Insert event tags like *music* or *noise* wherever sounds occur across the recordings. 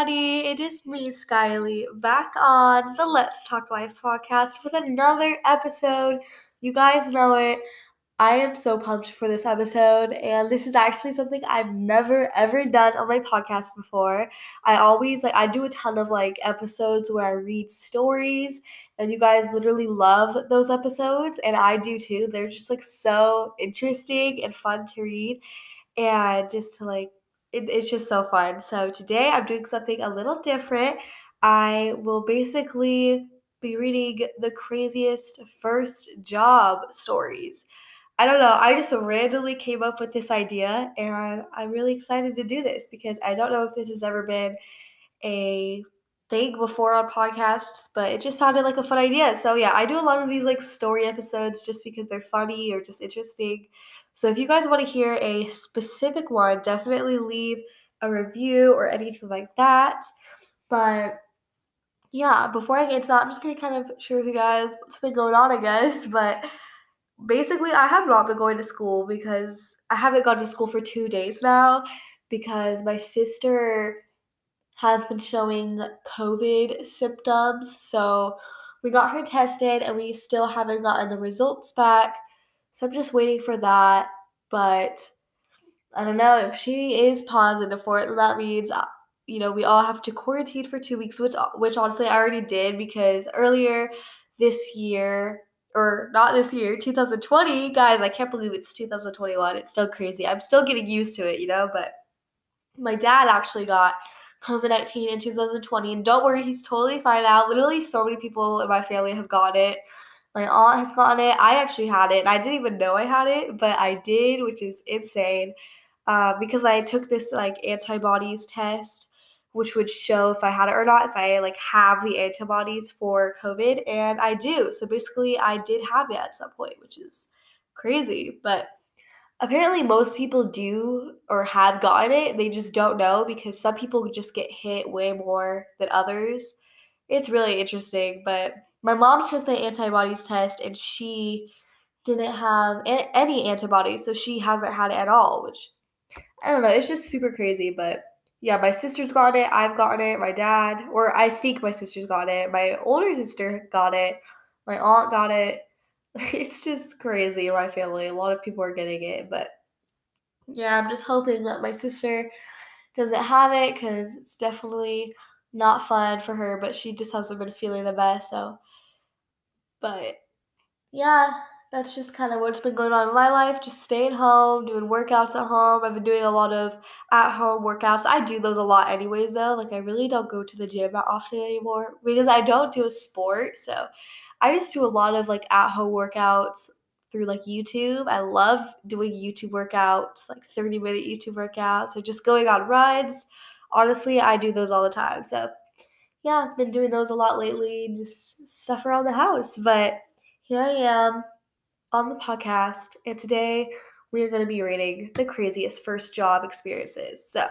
everybody. It is me, Skylie, back on the Let's Talk Life podcast with another episode. You guys know it. I am so pumped for this episode, and this is actually something I've never ever done on my podcast before. I always like I do a ton of like episodes where I read stories, and you guys literally love those episodes, and I do too. They're just like so interesting and fun to read, and just to like it, it's just so fun. So today I'm doing something a little different. I will basically be reading the craziest first job stories. I don't know. I just randomly came up with this idea, and I'm really excited to do this because I don't know if this has ever been a thing before on podcasts, but it just sounded like a fun idea. So, yeah, I do a lot of these like story episodes just because they're funny or just interesting. So if you guys want to hear a specific one, definitely leave a review or anything like that. But yeah, before I get into that, I'm just gonna kind of share with you guys what's been going on, I guess. *laughs* But basically, I have not been going to school because I haven't gone to school for two days now because my sister has been showing COVID symptoms. So we got her tested and we still haven't gotten the results back. So I'm just waiting for that. But I don't know if she is positive for it. That means uh, you know we all have to quarantine for two weeks, which which honestly I already did because earlier this year or not this year, 2020, guys. I can't believe it's 2021. It's still crazy. I'm still getting used to it, you know. But my dad actually got COVID 19 in 2020, and don't worry, he's totally fine now. Literally, so many people in my family have got it. My aunt has gotten it. I actually had it, and I didn't even know I had it, but I did, which is insane. Uh, because I took this like antibodies test, which would show if I had it or not, if I like have the antibodies for COVID, and I do. So basically, I did have it at some point, which is crazy. But apparently, most people do or have gotten it. They just don't know because some people just get hit way more than others. It's really interesting, but my mom took the antibodies test and she didn't have any antibodies, so she hasn't had it at all, which I don't know, it's just super crazy, but yeah, my sister's got it, I've gotten it, my dad, or I think my sister's got it, my older sister got it, my aunt got it. *laughs* It's just crazy in my family. A lot of people are getting it, but yeah, I'm just hoping that my sister doesn't have it because it's definitely not fun for her, but she just hasn't been feeling the best, so but yeah, that's just kind of what's been going on in my life. Just staying home, doing workouts at home. I've been doing a lot of at home workouts. I do those a lot, anyways, though. Like, I really don't go to the gym that often anymore because I don't do a sport. So, I just do a lot of like at home workouts through like YouTube. I love doing YouTube workouts, like 30 minute YouTube workouts, or just going on rides. Honestly, I do those all the time. So, yeah, I've been doing those a lot lately, just stuff around the house. But here I am on the podcast, and today we are going to be reading the craziest first job experiences. So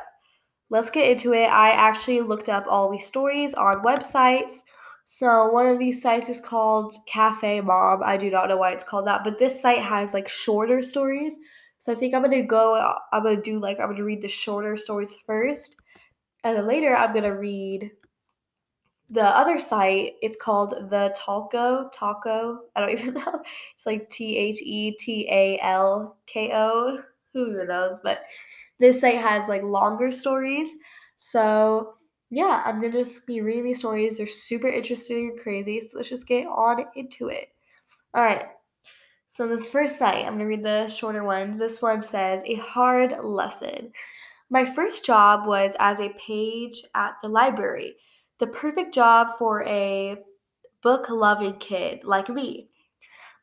let's get into it. I actually looked up all these stories on websites. So one of these sites is called Cafe Mom. I do not know why it's called that, but this site has like shorter stories. So I think I'm gonna go. I'm gonna do like I'm gonna read the shorter stories first, and then later I'm gonna read the other site, it's called the Talko. Taco. I don't *laughs* even know. It's like T H E T A L K O. Who even knows? But this site has like longer stories. So yeah, I'm gonna just be reading these stories. They're super interesting and crazy. So let's just get on into it. All right. So this first site, I'm gonna read the shorter ones. This one says a hard lesson. My first job was as a page at the library the perfect job for a book loving kid like me.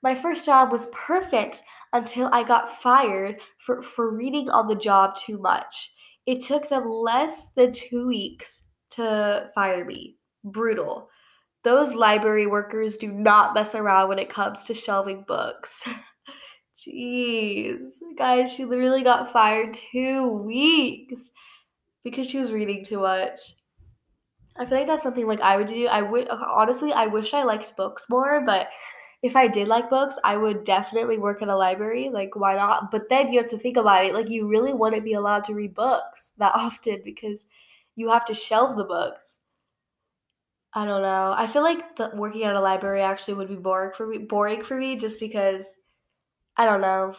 My first job was perfect until I got fired for, for reading on the job too much. It took them less than two weeks to fire me. Brutal. Those library workers do not mess around when it comes to shelving books. *laughs* Jeez. Guys, she literally got fired two weeks because she was reading too much. I feel like that's something like I would do. I would uh, honestly, I wish I liked books more, but if I did like books, I would definitely work at a library. Like, why not? But then you have to think about it. Like, you really wouldn't be allowed to read books that *laughs* often because you have to shelve the books. I don't know. I feel like the, working at a library actually would be boring for me. Boring for me, just because I don't know.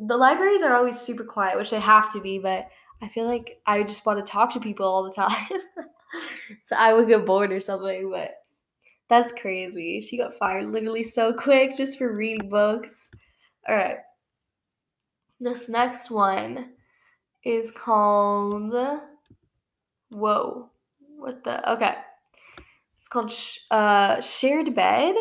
The libraries are always super quiet, which they have to be, but I feel like I just want to talk to people all the time. *laughs* *laughs* so I would get bored or something, but that's crazy. She got fired literally so quick just for reading books. All right. This next one is called. Whoa. What the? Okay. It's called uh, Shared Bed,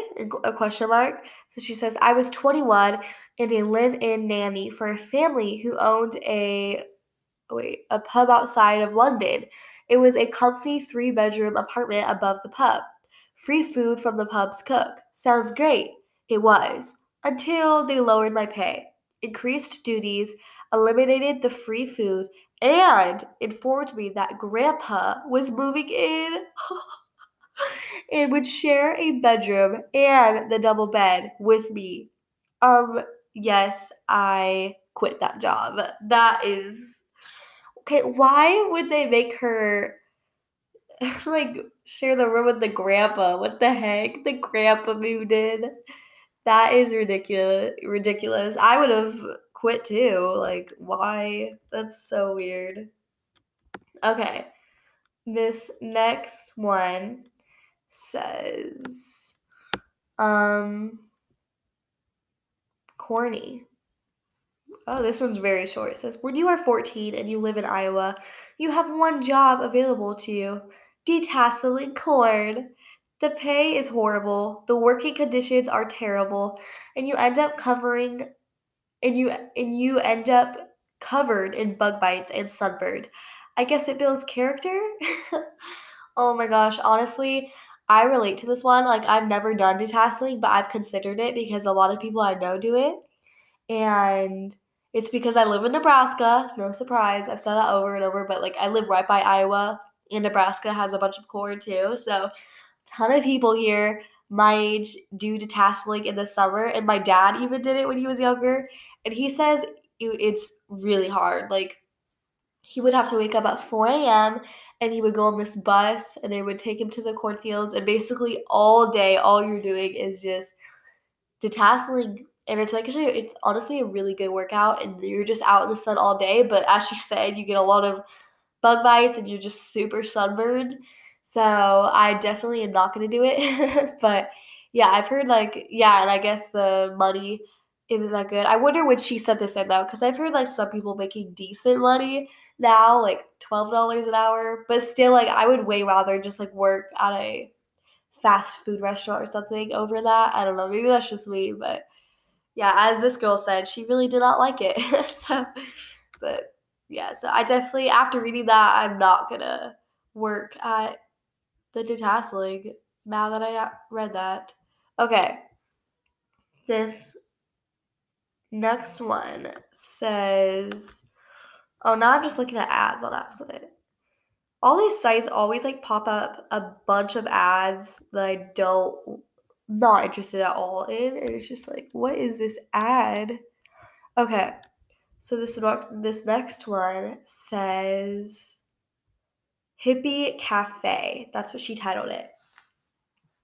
a question mark. So she says, I was 21 and a live in nanny for a family who owned a wait, a pub outside of London. It was a comfy three bedroom apartment above the pub. Free food from the pub's cook. Sounds great. It was. Until they lowered my pay, increased duties, eliminated the free food, and informed me that Grandpa was moving in *laughs* and would share a bedroom and the double bed with me. Um, yes, I quit that job. That is okay. Why would they make her *laughs* like share the room with the grandpa? What the heck? The grandpa moved in. That is ridiculous. Ridiculous. I would have quit too. Like, why? That's so weird. Okay. This next one says, um, corny. Oh, this one's very short. It says, When you are 14 and you live in Iowa, you have one job available to you detasseling corn. The pay is horrible, the working conditions are terrible, and you end up covering and you and you end up covered in bug bites and sunburned. I guess it builds character. *laughs* oh my gosh, honestly, I relate to this one. Like I've never done detasseling, but I've considered it because a lot of people I know do it. And it's because I live in Nebraska. No surprise. I've said that over and over, but like I live right by Iowa and Nebraska has a bunch of corn too. So ton of people here my age do detasseling in the summer and my dad even did it when he was younger and he says it's really hard like he would have to wake up at 4 a.m. and he would go on this bus and they would take him to the cornfields and basically all day all you're doing is just detasseling and it's like actually it's honestly a really good workout and you're just out in the sun all day but as she said you get a lot of bug bites and you're just super sunburned so i definitely am not going to do it *laughs* but yeah i've heard like yeah and i guess the money isn't that good. I wonder when she set this in though, because I've heard like some people making decent money now, like twelve dollars an hour, but still, like I would way rather just like work at a fast food restaurant or something over that. I don't know. Maybe that's just me, but yeah, as this girl said, she really did not like it. *laughs* so, but yeah, so I definitely after reading that, I'm not gonna work at the detasseling now that I read that. Okay, this Next one says, oh, now I'm just looking at ads on accident. All these sites always like pop up a bunch of ads that I don't not interested at all in, and it's just like, what is this ad? Okay, so this this next one says hippie cafe. That's what she titled it.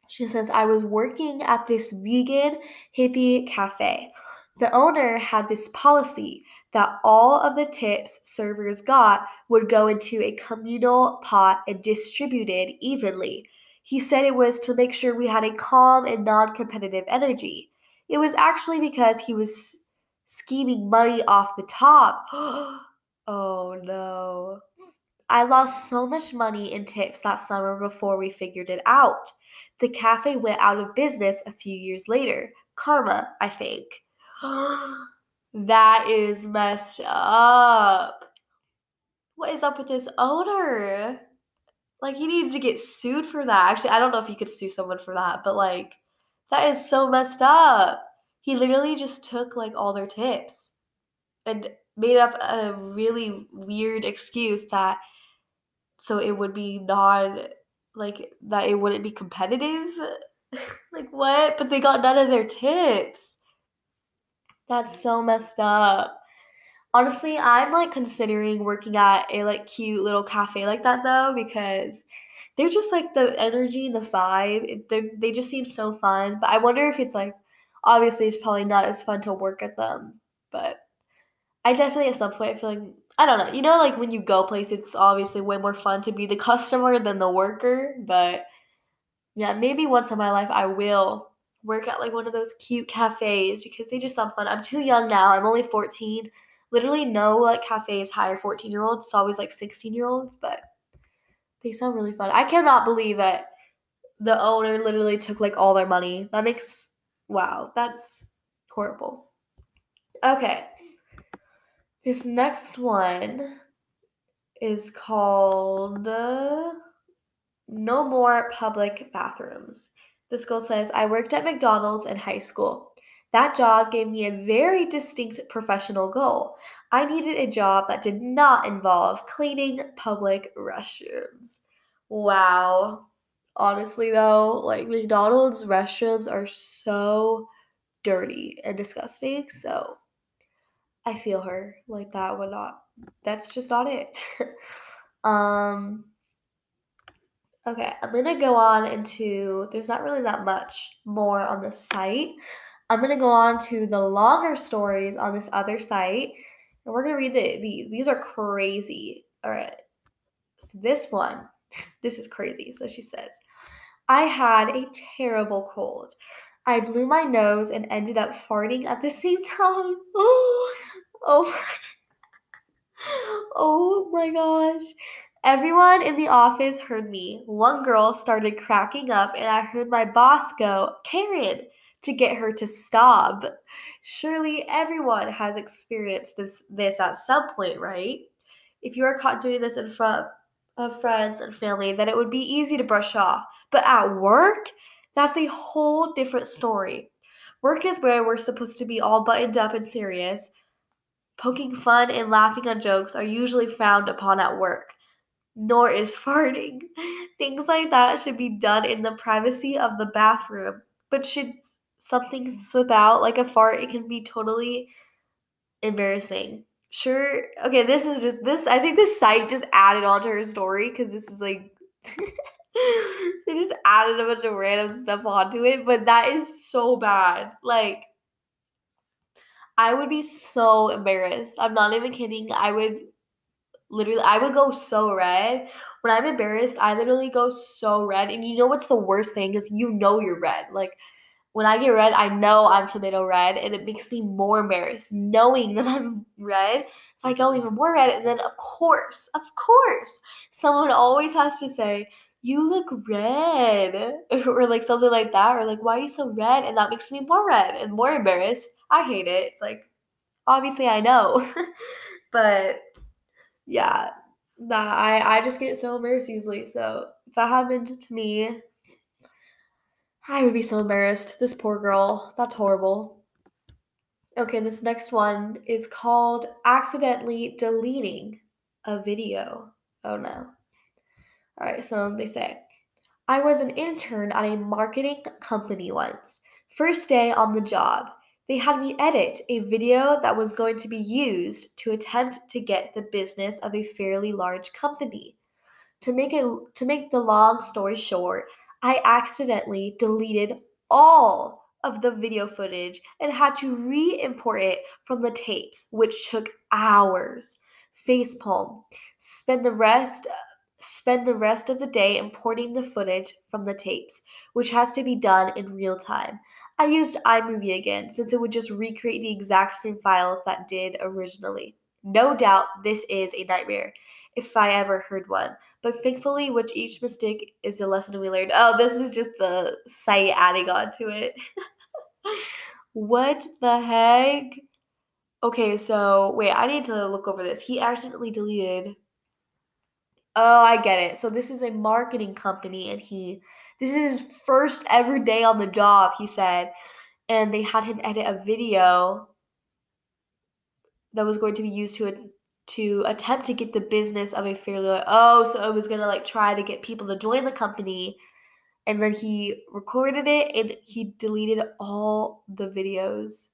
She says, I was working at this vegan hippie cafe. The owner had this policy that all of the tips servers got would go into a communal pot and distributed evenly. He said it was to make sure we had a calm and non competitive energy. It was actually because he was scheming money off the top. *gasps* oh no. I lost so much money in tips that summer before we figured it out. The cafe went out of business a few years later. Karma, I think. *gasps* that is messed up. What is up with this owner? Like, he needs to get sued for that. Actually, I don't know if you could sue someone for that, but like, that is so messed up. He literally just took like all their tips and made up a really weird excuse that so it would be non like that it wouldn't be competitive. *laughs* like what? But they got none of their tips. That's so messed up. Honestly, I'm like considering working at a like cute little cafe like that though because they're just like the energy and the vibe. They they just seem so fun. But I wonder if it's like obviously it's probably not as fun to work at them, but I definitely at some point I feel like I don't know. You know, like when you go places, it's obviously way more fun to be the customer than the worker. But yeah, maybe once in my life I will work at like one of those cute cafes because they just sound fun. I'm too young now. I'm only 14. Literally no like cafes hire 14 year olds. It's always like 16 year olds, but they sound really fun. I cannot believe that the owner literally took like all their money. That makes wow, that's horrible. Okay. This next one is called uh, No More Public Bathrooms. This girl says, I worked at McDonald's in high school. That job gave me a very distinct professional goal. I needed a job that did not involve cleaning public restrooms. Wow. Honestly, though, like McDonald's restrooms are so dirty and disgusting. So I feel her. Like that would not that's just not it. *laughs* um okay, I'm gonna go on into there's not really that much more on the site. I'm gonna go on to the longer stories on this other site. And we're gonna read the, these. These are crazy. Alright. So this one, *laughs* this is crazy. So she says, I had a terrible cold. I blew my nose and ended up farting at the same time. *laughs* Oh, oh, *laughs* oh my gosh. Everyone in the office heard me. One girl started cracking up, and I heard my boss go, Karen, to get her to stop. Surely everyone has experienced this, this at some point, right? If you are caught doing this in front of friends and family, then it would be easy to brush off. But at work, that's a whole different story. Work is where we're supposed to be all buttoned up and serious. Poking fun and laughing at jokes are usually frowned upon at work, nor is *laughs* farting. Things like that should be done in the privacy of the bathroom. But should something slip out like a fart, it can be totally embarrassing. Sure. Okay, this is just this. I think this site just added onto her story because this is like *laughs* they just added a bunch of random stuff onto it, but that is so bad. Like, I would be so embarrassed. I'm not even kidding. I would literally, I would go so red. When I'm embarrassed, I literally go so red. And you know what's the worst thing is you know you're red. Like, when I get red, I know I'm tomato red, and it makes me more embarrassed knowing that I'm red. So I go even more red, and then of course, of course, someone always has to say, you look red *laughs* or like something like that or like why are you so red? And that makes me more red and more embarrassed. I hate it. It's like obviously i know. *laughs* But yeah that i i just get so embarrassed easily. So that happened to me i would be so embarrassed. This poor girl. That's horrible. Okay this next one is called accidentally deleting a video. Oh no. All right, so they say, I was an intern at a marketing company once. First day on the job, they had me edit a video that was going to be used to attempt to get the business of a fairly large company. To make it to make the long story short, I accidentally deleted all of the video footage and had to re-import it from the tapes, which took hours. Facepalm. Spend the rest spend the rest of the day importing the footage from the tapes, which has to be done in real time. I used iMovie again since it would just recreate the exact same files that did originally. No doubt this is a nightmare if I ever heard one, but thankfully, which each mistake is a lesson we learned. Oh, this is just the site adding on to it. *laughs* what the heck? Okay, so wait, I need to look over this. He accidentally deleted Oh, I get it. So this is a marketing company and he this is his first ever day on the job, he said. And they had him edit a video that was going to be used to to attempt to get the business of a fairly oh, so it was gonna like try to get people to join the company. And then he recorded it and he deleted all the videos.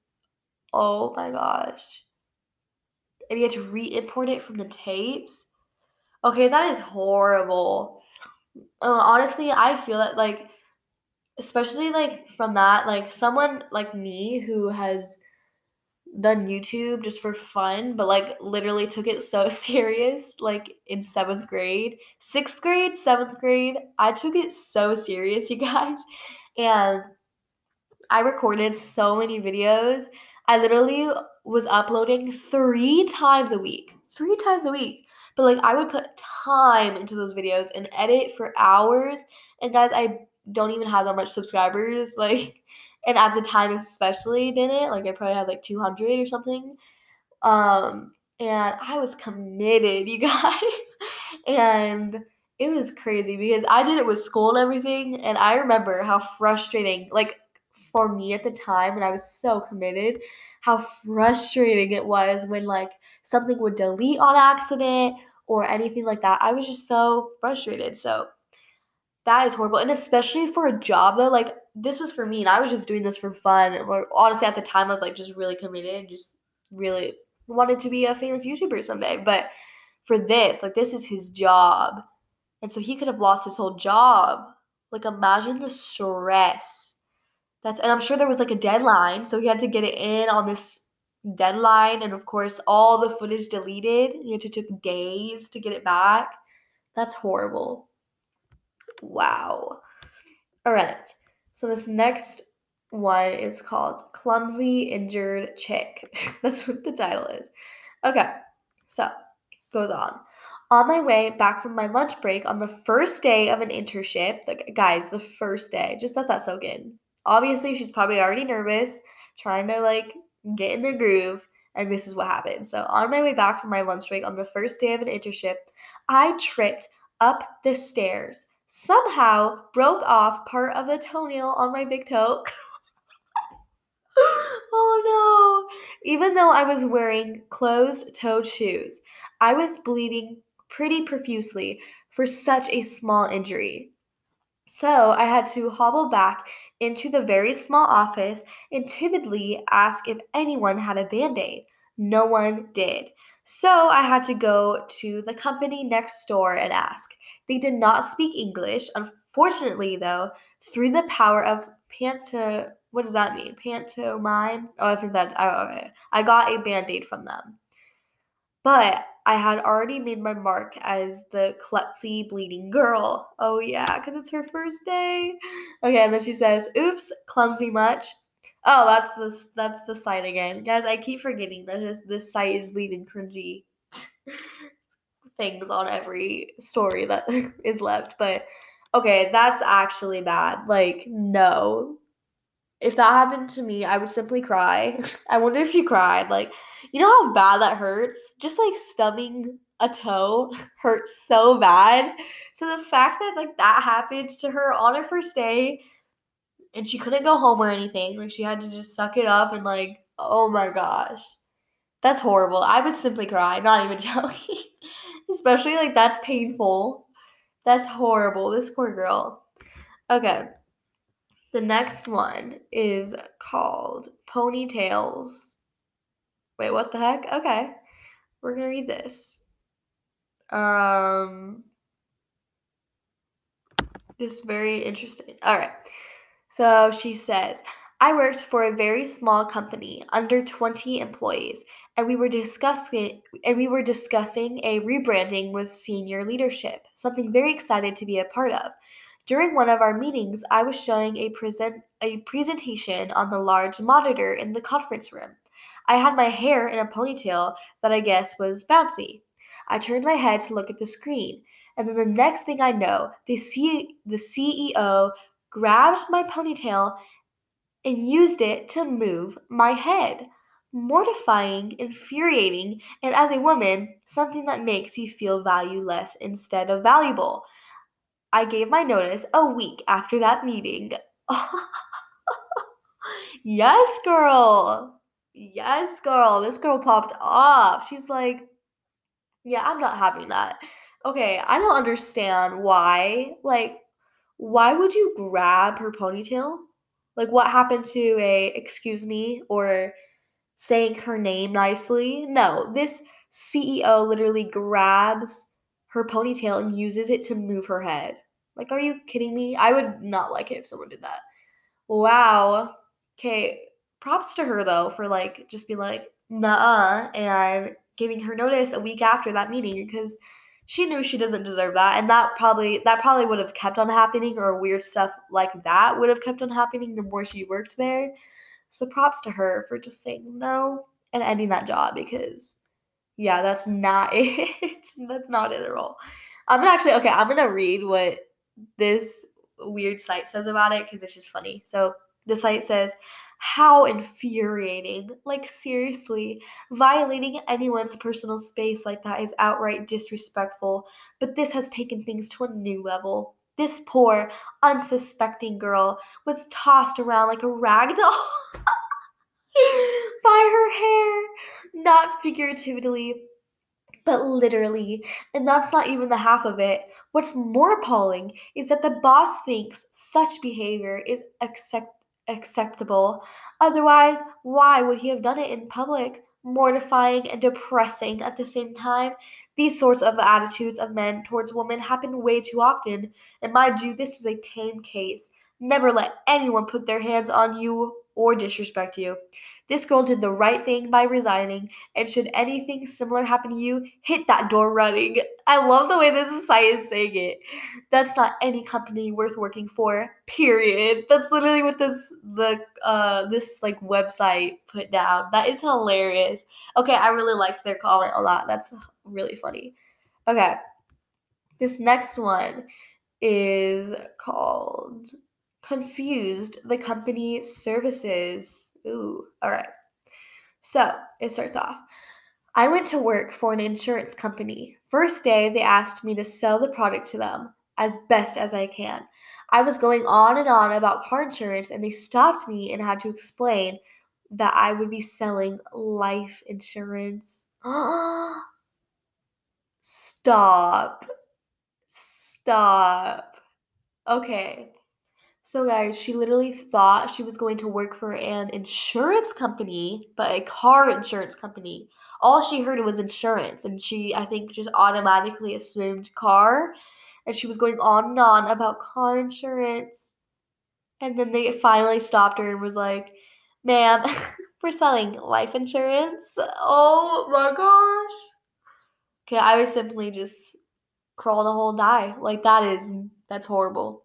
Oh my gosh. and he had to re-import it from the tapes. Okay, that is horrible. Uh, honestly, I feel that like especially like from that like someone like me who has done YouTube just for fun, but like literally took it so *laughs* serious, like in seventh grade, sixth grade, seventh grade. I took it so serious, *laughs* you guys. And I recorded so many videos. I literally was uploading three times a week. Three times a week. But like I would put time into those videos and edit for hours. And guys, I don't even have that much subscribers. *laughs* Like and at the time especially didn't like i probably had like 200 or something. Um and i was committed you *laughs* guys. And it was crazy because i did it with school and everything and i remember how frustrating like for me at the time and i was so committed how frustrating it was when like something would delete on accident or anything like that. I was just so frustrated. So that is horrible. And especially for a job though like this was for me, and I was just doing this for fun. Honestly, at the time, I was like just really committed, and just really wanted to be a famous YouTuber someday. But for this, like this is his job, and so he could have lost his whole job. Like imagine the stress. That's and I'm sure there was like a deadline, so he had to get it in on this deadline, and of course, all the footage deleted. He had to took days to get it back. That's horrible. Wow. All right. So this next one is called Clumsy Injured Chick. *laughs* That's what the title is. Okay, so goes on. On my way back from my lunch break on the first day of an internship, like guys, the first day, just let that soak in. Obviously, she's probably already nervous, trying to like get in the groove, and this is what happened. So, on my way back from my lunch break on the first day of an internship, I tripped up the stairs somehow broke off part of the toenail on my big toe. *laughs* oh no! Even though I was wearing closed toed shoes, I was bleeding pretty profusely for such a small injury. So I had to hobble back into the very small office and timidly ask if anyone had a band aid. No one did. So I had to go to the company next door and ask. They did not speak English. Unfortunately, though, through the power of panto, what does that mean? Pantomime? Oh, I think that I, I got a band aid from them. But I had already made my mark as the klutzy bleeding girl. Oh yeah, because it's her first day. Okay, and then she says, "Oops, clumsy much." Oh, that's the that's the site again, guys. I keep forgetting that this this site is leaving cringy *laughs* things on every story that *laughs* is left. But okay, that's actually bad. Like, no. If that happened to me, I would simply cry. *laughs* I wonder if you cried. Like, you know how bad that hurts? Just like stubbing a toe *laughs* hurts so bad. So the fact that like that happened to her on her first day and she couldn't go home or anything, like she had to just suck it up and like, oh my gosh. That's horrible. I would simply cry, not even joking. Especially like that's painful. That's horrible. This poor girl. Okay. The next one is called Ponytails. Wait, what the heck? Okay. We're going to read this. Um this is very interesting. All right. So she says, I worked for a very small company, under 20 employees, and we were discussing and we were discussing a rebranding with senior leadership, something very excited to be a part of. During one of our meetings, I was showing a present a presentation on the large monitor in the conference room. I had my hair in a ponytail that I guess was bouncy. I turned my head to look at the screen, and then the next thing I know, the C- the CEO grabbed my ponytail and used it to move my head. Mortifying, infuriating, and as a woman, something that makes you feel valueless instead of valuable. I gave my notice a week after that meeting. *laughs* yes, girl. Yes, girl. This girl popped off. She's like, yeah, I'm not having that. Okay, I don't understand why. Like, why would you grab her ponytail? Like what happened to a excuse me or saying her name nicely? No, this CEO literally grabs her ponytail and uses it to move her head. Like, are you kidding me? I would not like it if someone did that. Wow. Okay, props to her though for like just being like, nah, and giving her notice a week after that meeting because she knew she doesn't deserve that and that probably that probably would have kept on happening or weird stuff like that would have kept on happening the more she worked there so props to her for just saying no and ending that job because yeah that's not *laughs* it that's not it at all i'm gonna actually okay i'm gonna read what this weird site says about it because it's just funny so the site says how infuriating. Like, seriously, violating anyone's personal space like that is outright disrespectful, but this has taken things to a new level. This poor, unsuspecting girl was tossed around like a rag doll *laughs* by her hair, not figuratively, but literally. And that's not even the half of it. What's more appalling is that the boss thinks such behavior is accept- acceptable. Otherwise, why would he have done it in public? Mortifying and depressing at the same time. These sorts of attitudes of men towards women happen way too often. And mind you, this is a tame case. Never let anyone put their hands on you or disrespect you. This girl did the right thing by resigning, and should anything similar happen to you, hit that door running. I love the way this site is saying it. That's not any company worth working for. Period. That's literally what this the uh this like website put down. That is hilarious. Okay, I really liked their comment a lot. That's really funny. Okay. This next one is called confused the company services. Ooh, all right. So it starts off. I went to work for an insurance company. First day, they asked me to sell the product to them as best as I can. I was going on and on about car insurance, and they stopped me and had to explain that I would be selling life insurance. *gasps* Stop. Stop. Okay. So, guys, she literally thought she was going to work for an insurance company, but a car insurance company. All she heard was insurance, and she, I think, just automatically assumed car. And she was going on and on about car insurance. And then they finally stopped her and was like, ma'am, *laughs* we're selling life insurance. Oh my gosh. Okay, I would simply just crawl in a hole and die. Like, that is, that's horrible.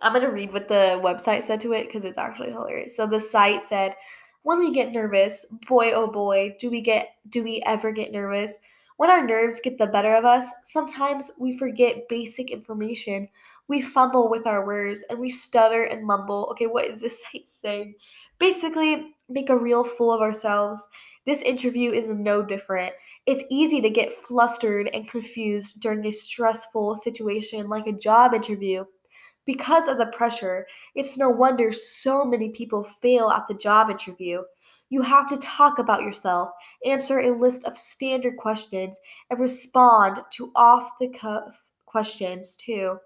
I'm going to read what the website said to it because it's actually hilarious. So the site said, when we get nervous, boy oh boy, do we get do we ever get nervous? When our nerves get the better of us, sometimes we forget basic information. We fumble with our words and we stutter and mumble. Okay, what is this *laughs* site saying? Basically, make a real fool of ourselves. This interview is no different. It's easy to get flustered and confused during a stressful situation like a job interview. Because of the pressure, it's no wonder so many people fail at the job interview. You have to talk about yourself, answer a list of standard questions, and respond to off the cuff questions too.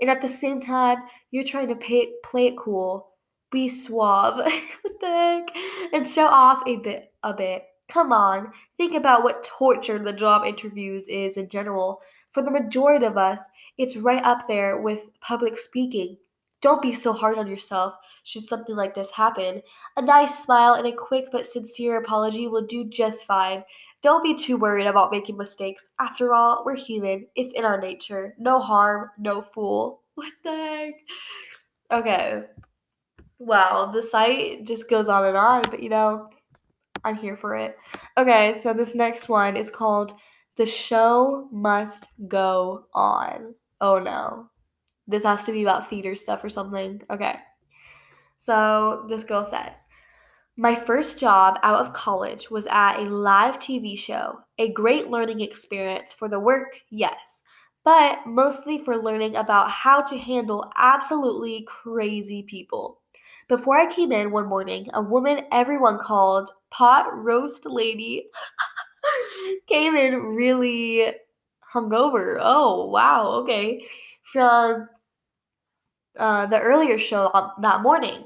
And at the same time, you're trying to pay, play it cool, be suave, *laughs* and show off a bit, a bit. Come on, think about what torture the job interviews is in general. For the majority of us, it's right up there with public speaking. Don't be so hard on yourself should something like this happen. A nice smile and a quick but sincere apology will do just fine. Don't be too worried about making mistakes. After all, we're human. It's in our nature. No harm, no fool. *laughs* What the heck? Okay. Wow, the site just goes on and on, but you know, I'm here for it. Okay, so this next one is called The Show Must Go On. Oh no. This has to be about theater stuff or something. Okay. So this girl says, my first job out of college was at a live TV show. A great learning experience for the work, yes, but mostly for learning about how to handle absolutely crazy people. Before I came in one morning, a woman everyone called Pot Roast Lady *laughs* came in really hungover. Oh, wow, okay. From uh, the earlier show that morning.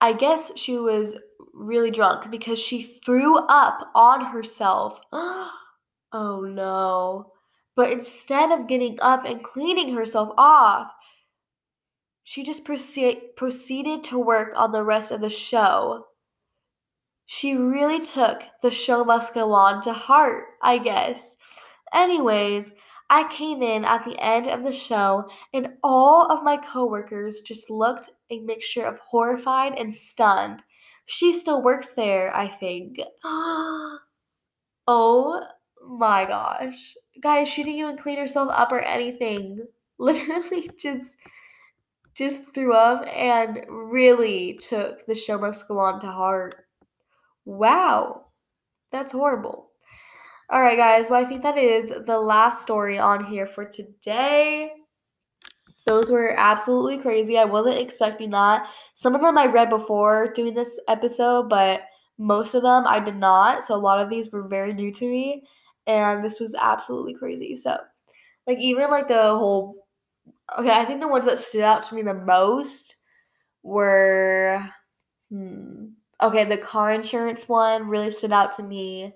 I guess she was really drunk because she threw up on herself. *gasps* oh no. But instead of getting up and cleaning herself off, she just proceed, proceeded to work on the rest of the show. She really took the show must go on to heart, I guess. Anyways, I came in at the end of the show and all of my coworkers just looked a mixture of horrified and stunned. She still works there, I think. *gasps* oh my gosh. Guys, she didn't even clean herself up or anything. *laughs* Literally just just threw up and really took the show must go on to heart. Wow. That's horrible. All right, guys. Well, I think that is the last story on here for today. Those were absolutely crazy. I wasn't expecting that. Some of them I read before doing this episode, but most of them I did not. So a lot of these were very new to me, and this was absolutely crazy. So, like even like the whole okay, I think the ones that stood out to me the most were hmm, okay, the car insurance one really stood out to me.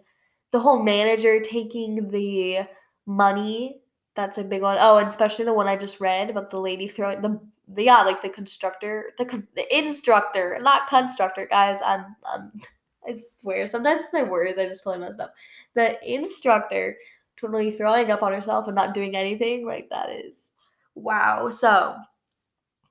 The whole manager taking the money that's a big one. Oh, and especially the one I just read about the lady throwing the, the yeah, like the constructor, the the instructor, not constructor, guys. I'm I'm *laughs* I swear sometimes my words I just totally messed up. The instructor totally throwing up on herself and not doing anything like that is wow. So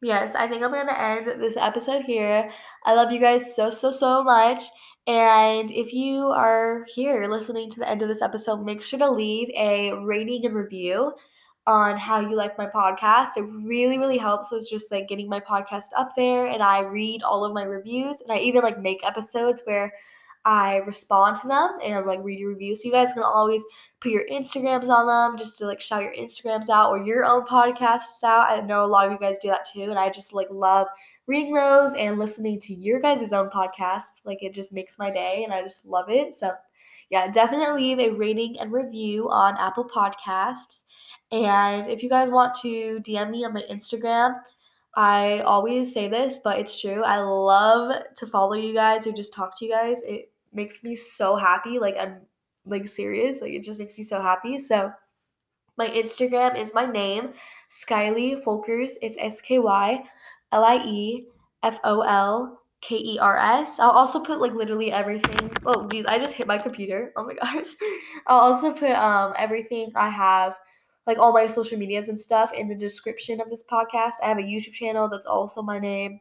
yes, I think I'm gonna end this episode here. I love you guys so so so much. And if you are here listening to the end of this episode, make sure to leave a rating and review on how you like my podcast. It really, really helps with just like getting my podcast up there. And I read all of my reviews and I even like make episodes where I respond to them and like read your reviews. So you guys can always put your Instagrams on them just to like shout your Instagrams out or your own podcasts out. I know a lot of you guys do that too. And I just like love reading those and listening to your guys' own podcasts. Like it just makes my day and I just love it. So, yeah, definitely leave a rating and review on Apple Podcasts. And if you guys want to DM me on my Instagram, I always say this, but it's true. I love to follow you guys or just talk to you guys. It makes me so happy. Like I'm like serious. Like it just makes me so happy. So my Instagram is my name, Skylie Folkers. It's S K Y L I E F O L K E R S. I'll also put like literally everything. Oh, geez, I just hit my computer. Oh my *laughs* gosh. I'll also put um everything I have, like all my social medias and stuff, in the description of this podcast. I have a YouTube channel that's also my name.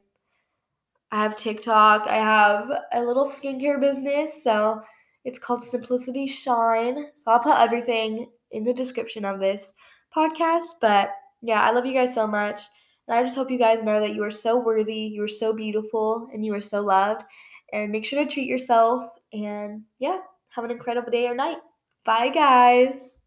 I have TikTok. I have a little skincare business. So it's called Simplicity Shine. So I'll put everything in the description of this podcast. But yeah, I love you guys so much. And I just hope you guys know that you are so worthy, you are so beautiful, and you are so loved. And make sure to treat yourself. And yeah, have an incredible day or night. Bye, guys.